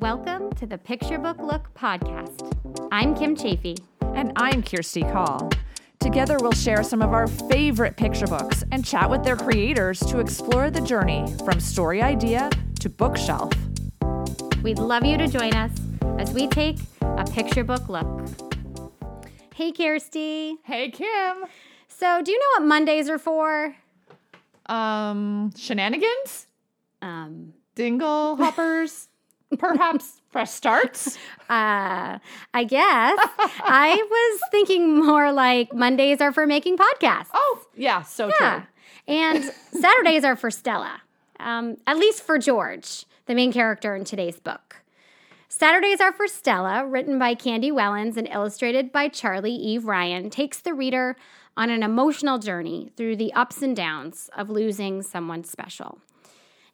Welcome to the Picture Book Look podcast. I'm Kim Chaffee. And I'm Kirsty Call. Together, we'll share some of our favorite picture books and chat with their creators to explore the journey from story idea to bookshelf. We'd love you to join us as we take a picture book look. Hey, Kirsty. Hey, Kim. So, do you know what Mondays are for? Um, shenanigans? Um, Dingle hoppers? Perhaps fresh starts? uh, I guess I was thinking more like Mondays are for making podcasts. Oh, yeah, so Yeah. true. And Saturdays are for Stella, um, at least for George, the main character in today's book. Saturdays Are for Stella, written by Candy Wellins and illustrated by Charlie Eve Ryan, takes the reader on an emotional journey through the ups and downs of losing someone special.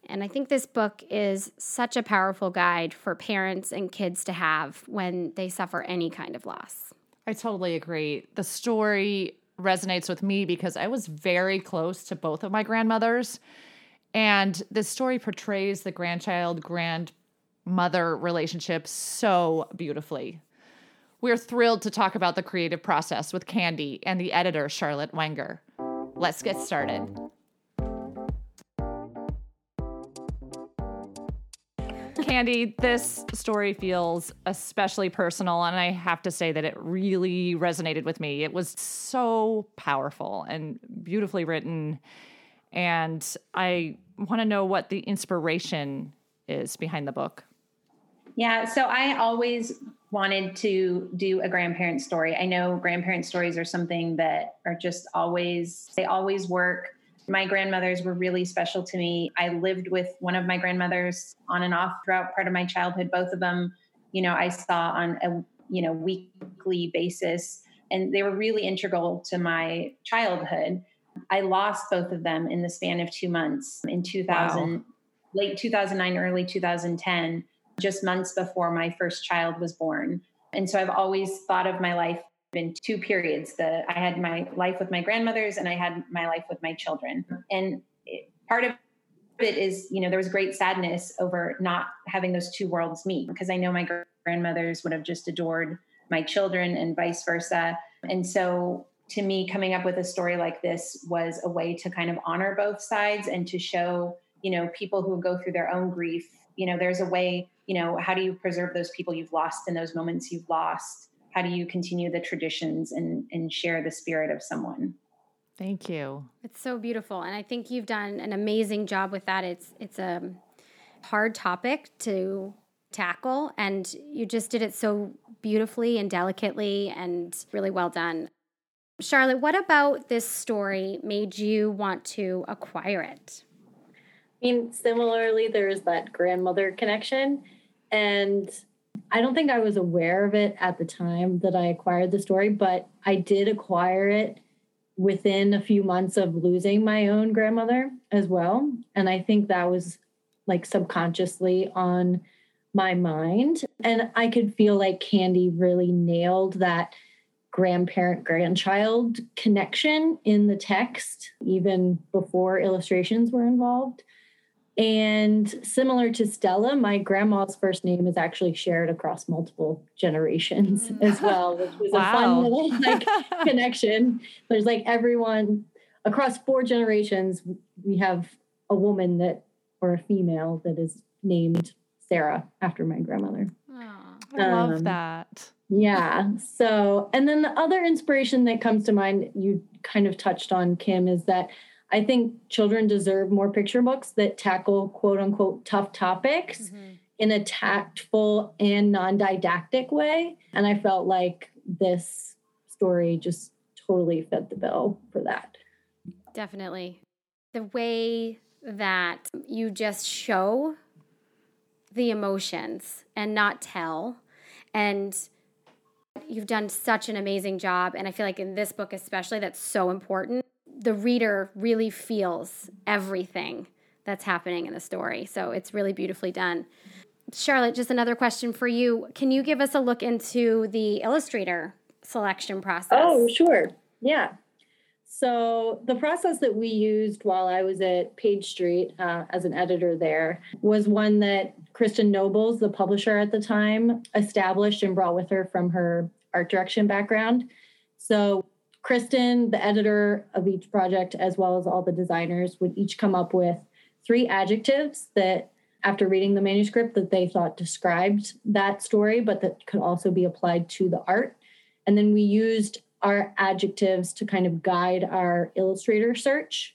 And I think this book is such a powerful guide for parents and kids to have when they suffer any kind of loss. I totally agree. The story resonates with me because I was very close to both of my grandmothers. And this story portrays the grandchild grandmother relationship so beautifully. We're thrilled to talk about the creative process with Candy and the editor, Charlotte Wenger. Let's get started. Candy, this story feels especially personal, and I have to say that it really resonated with me. It was so powerful and beautifully written. And I want to know what the inspiration is behind the book. Yeah, so I always wanted to do a grandparent story. I know grandparent stories are something that are just always, they always work. My grandmothers were really special to me. I lived with one of my grandmothers on and off throughout part of my childhood. Both of them, you know, I saw on a, you know, weekly basis and they were really integral to my childhood. I lost both of them in the span of 2 months in 2000 Wow. late 2009 early 2010 just months before my first child was born. And so I've always thought of my life in two periods. The I had my life with my grandmothers and I had my life with my children. And it, part of it is, you know, there was great sadness over not having those two worlds meet because I know my gr- grandmothers would have just adored my children and vice versa. And so to me coming up with a story like this was a way to kind of honor both sides and to show, you know, people who go through their own grief, you know, there's a way, you know, how do you preserve those people you've lost in those moments you've lost? How do you continue the traditions and and share the spirit of someone? Thank you. It's so beautiful, and I think you've done an amazing job with that. It's it's a hard topic to tackle, and you just did it so beautifully and delicately, and really well done. Charlotte, what about this story made you want to acquire it? I mean, similarly, there's that grandmother connection. And I don't think I was aware of it at the time that I acquired the story, but I did acquire it within a few months of losing my own grandmother as well. And I think that was like subconsciously on my mind. And I could feel like Candy really nailed that grandparent grandchild connection in the text, even before illustrations were involved. And similar to Stella, my grandma's first name is actually shared across multiple generations Mm. as well, which was a Wow. fun little like connection. There's like everyone across four generations, we have a woman that or a female that is named Sarah after my grandmother. I love Um, that. Yeah. So, and then the other inspiration that comes to mind, you kind of touched on, Kim, is that I think children deserve more picture books that tackle quote unquote tough topics mm-hmm. in a tactful and non didactic way. And I felt like this story just totally fit the bill for that. Definitely. The way that you just show the emotions and not tell. And you've done such an amazing job. And I feel like in this book, especially, that's so important. The reader really feels everything that's happening in the story. So it's really beautifully done. Charlotte, just another question for you. Can you give us a look into the illustrator selection process? Oh, sure. Yeah. So the process that we used while I was at Page Street uh, as an editor there was one that Kristen Nobles, the publisher at the time, established and brought with her from her art direction background. So Kristen, the editor of each project, as well as all the designers, would each come up with three adjectives that after reading the manuscript that they thought described that story, but that could also be applied to the art. And then we used our adjectives to kind of guide our illustrator search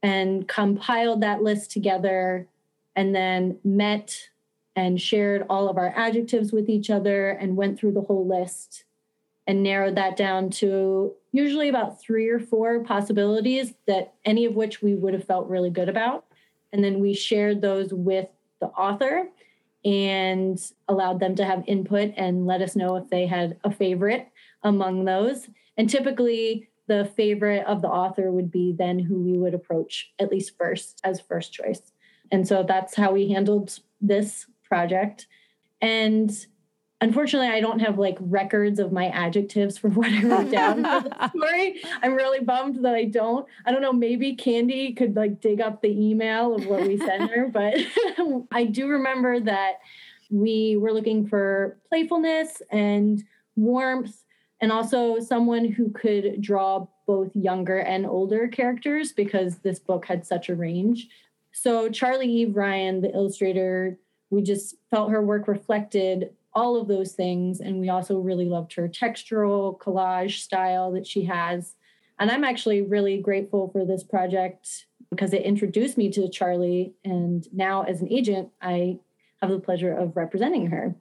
and compiled that list together and then met and shared all of our adjectives with each other and went through the whole list and narrowed that down to usually about three or four possibilities that any of which we would have felt really good about. And then we shared those with the author and allowed them to have input and let us know if they had a favorite among those. And typically, the favorite of the author would be then who we would approach at least first as first choice. And so that's how we handled this project. And unfortunately, I don't have like records of my adjectives for what I wrote down for the story. I'm really bummed that I don't. I don't know, maybe Candy could like dig up the email of what we sent her, but I do remember that we were looking for playfulness and warmth and also someone who could draw both younger and older characters because this book had such a range. So, Charlie Eve Ryan, the illustrator, we just felt her work reflected all of those things. And we also really loved her textural collage style that she has. And I'm actually really grateful for this project because it introduced me to Charlie. And now, as an agent, I have the pleasure of representing her.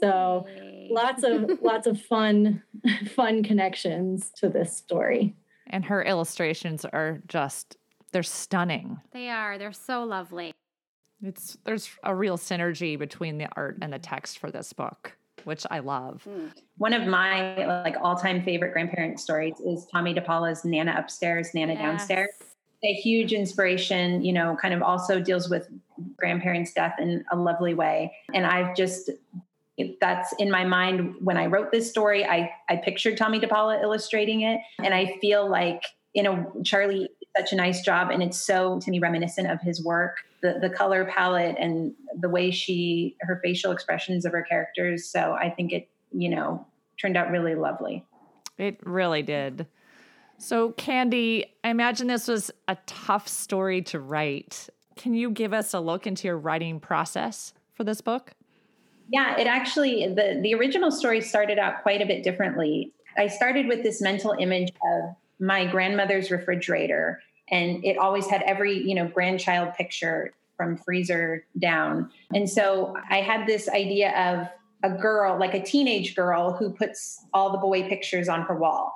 So, Yay. lots of lots of fun fun connections to this story. And her illustrations are just they're stunning. They are. They're so lovely. It's there's a real synergy between the art and the text for this book, which I love. Hmm. One of my like all-time favorite grandparent stories is Tomie dePaola's Nana Upstairs, Nana yes. Downstairs. A huge inspiration, you know, kind of also deals with grandparents' death in a lovely way. And I've just that's in my mind when I wrote this story. I I pictured Tommy dePaola illustrating it, and I feel like you know Charlie such a nice job and it's so to me reminiscent of his work. The the color palette and the way she her facial expressions of her characters so i think it you know turned out really lovely. It really did. So candy i imagine this was a tough story to write. Can you give us a look into your writing process for this book? Yeah it actually the the original story started out quite a bit differently. I started with this mental image of my grandmother's refrigerator and it always had every you know grandchild picture from freezer down. And so i had this idea of a girl like a teenage girl who puts all the boy pictures on her wall.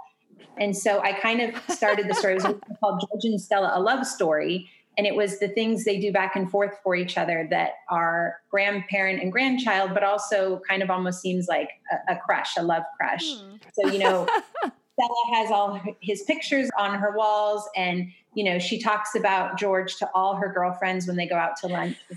And so i kind of started the story. It was called george and stella a love story. And it was the things they do back and forth for each other that are grandparent and grandchild but also kind of almost seems like a, a crush a love crush. Hmm. so you know Stella has all his pictures on her walls, and you know she talks about George to all her girlfriends when they go out to lunch.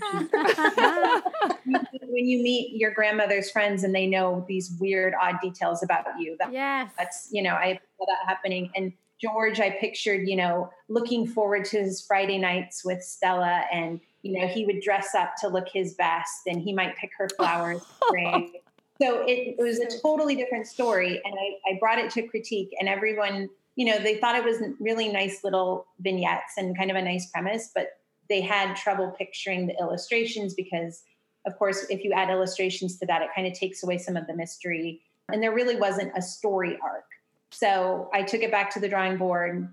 when you meet your grandmother's friends and they know these weird, odd details about you, that, yes. that's you know I saw that happening. And George, I pictured you know looking forward to his Friday nights with Stella, and you know he would dress up to look his best, and he might pick her flowers. So it, it was a totally different story. And I, I brought it to critique, and everyone, you know, they thought it was really nice little vignettes and kind of a nice premise, but they had trouble picturing the illustrations because, of course, if you add illustrations to that, it kind of takes away some of the mystery. And there really wasn't a story arc. So I took it back to the drawing board,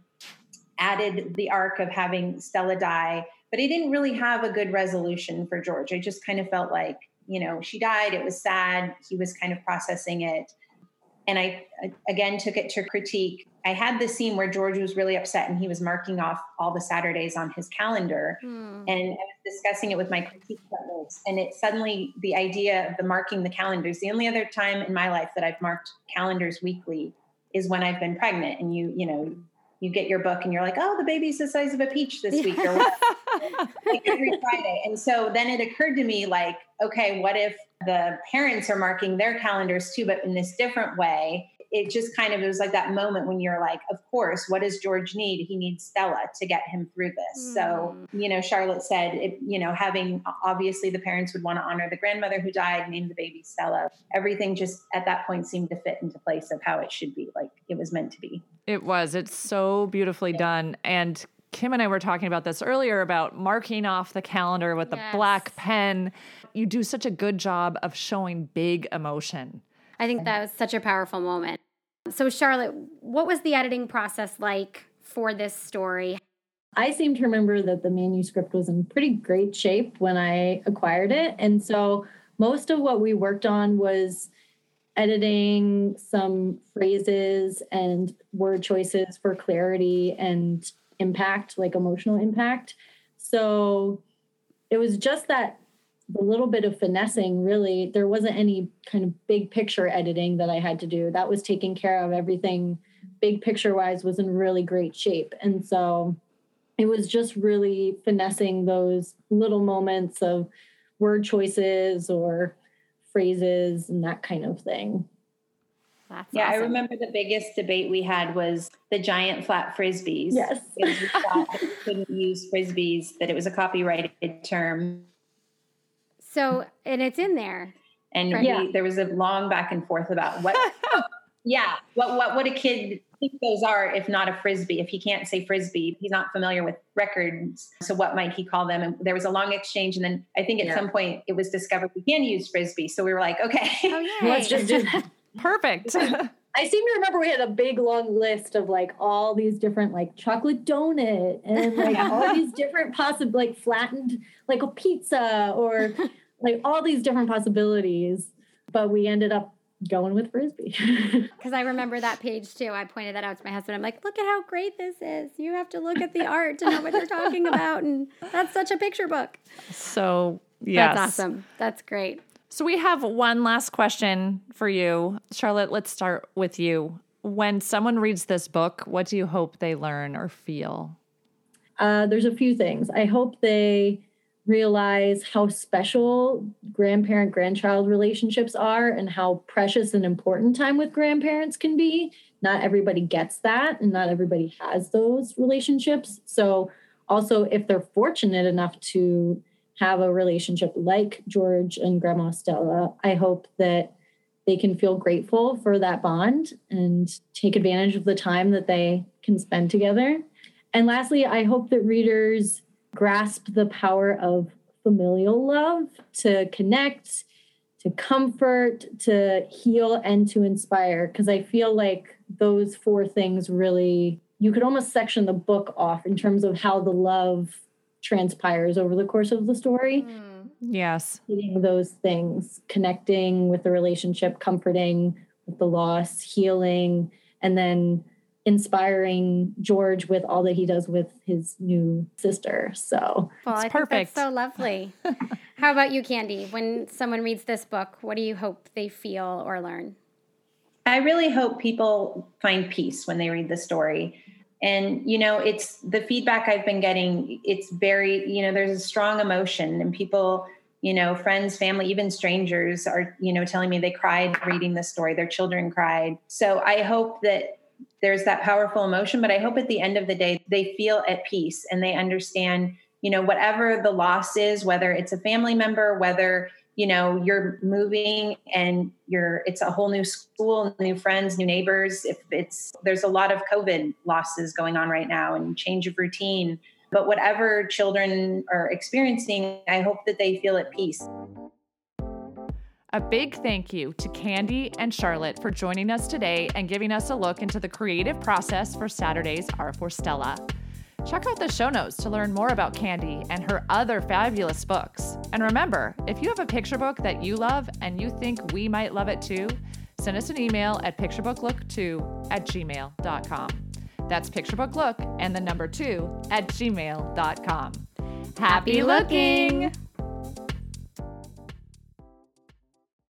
added the arc of having Stella die, but I didn't really have a good resolution for George. I just kind of felt like you know, she died. It was sad. He was kind of processing it. And I, again, took it to critique. I had the scene where George was really upset and he was marking off all the Saturdays on his calendar. Hmm. And I was discussing it with my critique partners. And it suddenly, the idea of the marking the calendars, the only other time in my life that I've marked calendars weekly is when I've been pregnant. And you, you know, you get your book and you're like, oh, the baby's the size of a peach this week or like every Friday. And so then it occurred to me like, okay, what if the parents are marking their calendars too, but in this different way? It just kind of it was like that moment when you're like, of course, what does George need? He needs Stella to get him through this. Mm. So, you know, Charlotte said, it, you know, having obviously the parents would want to honor the grandmother who died, name the baby Stella. Everything just at that point seemed to fit into place of how it should be, like it was meant to be. It was. It's so beautifully yeah. done. And Kim and I were talking about this earlier about marking off the calendar with yes. the black pen. You do such a good job of showing big emotion. I think that was such a powerful moment. So, Charlotte, what was the editing process like for this story? I seem to remember that the manuscript was in pretty great shape when I acquired it. And so, most of what we worked on was editing some phrases and word choices for clarity and impact, like emotional impact. So, it was just that the little bit of finessing really there wasn't any kind of big picture editing that i had to do that was taken care of everything big picture wise was in really great shape and so it was just really finessing those little moments of word choices or phrases and that kind of thing That's yeah, awesome. I remember the biggest debate we had was the giant flat frisbees. Yes. we thought we couldn't use frisbees, that it was a copyrighted term. So, and it's in there. And right? we, yeah. there was a long back and forth about what, yeah, what, what would a kid think those are if not a frisbee? If he can't say frisbee, he's not familiar with records. So, what might he call them? And there was a long exchange. And then I think at yeah. some point it was discovered we can use frisbee. So, we were like, okay, oh, let's just do that. Perfect. I seem to remember we had a big long list of like all these different like chocolate donut and like all these different possible like flattened like a pizza or like all these different possibilities. But we ended up going with frisbee. Because I remember that page too. I pointed that out to my husband. I'm like, look at how great this is. You have to look at the art to know what they're talking about. And that's such a picture book. So, yes. That's awesome. That's great. So, we have one last question for you. Charlotte, let's start with you. When someone reads this book, what do you hope they learn or feel? Uh, there's a few things. I hope they realize how special grandparent grandchild relationships are and how precious and important time with grandparents can be. Not everybody gets that, and not everybody has those relationships. So, also, if they're fortunate enough to have a relationship like George and Grandma Stella, I hope that they can feel grateful for that bond and take advantage of the time that they can spend together. And lastly, I hope that readers grasp the power of familial love to connect, to comfort, to heal, and to inspire. Because I feel like those four things really, you could almost section the book off in terms of how the love transpires over the course of the story. Mm. Yes. Eating those things, connecting with the relationship, comforting with the loss, healing, and then inspiring George with all that he does with his new sister. So well, it's perfect. so lovely. How about you, Candy? When someone reads this book, what do you hope they feel or learn? I really hope people find peace when they read the story. And, you know, it's the feedback I've been getting, it's very, you know, there's a strong emotion and people, you know, friends, family, even strangers are, you know, telling me they cried reading the story. Their children cried. So I hope that there's that powerful emotion but i hope at the end of the day they feel at peace and they understand you know whatever the loss is whether it's a family member whether you know you're moving and you're it's a whole new school new friends new neighbors. If it's there's a lot of covid losses going on right now and change of routine but whatever children are experiencing i hope that they feel at peace a big thank you to Candy and Charlotte for joining us today and giving us a look into the creative process for Saturdays Are for Stella. Check out the show notes to learn more about Candy and her other fabulous books. And remember, if you have a picture book that you love and you think we might love it too, send us an email at picturebooklook2 at gmail.com. That's picturebooklook and the number two at gmail.com. Happy looking!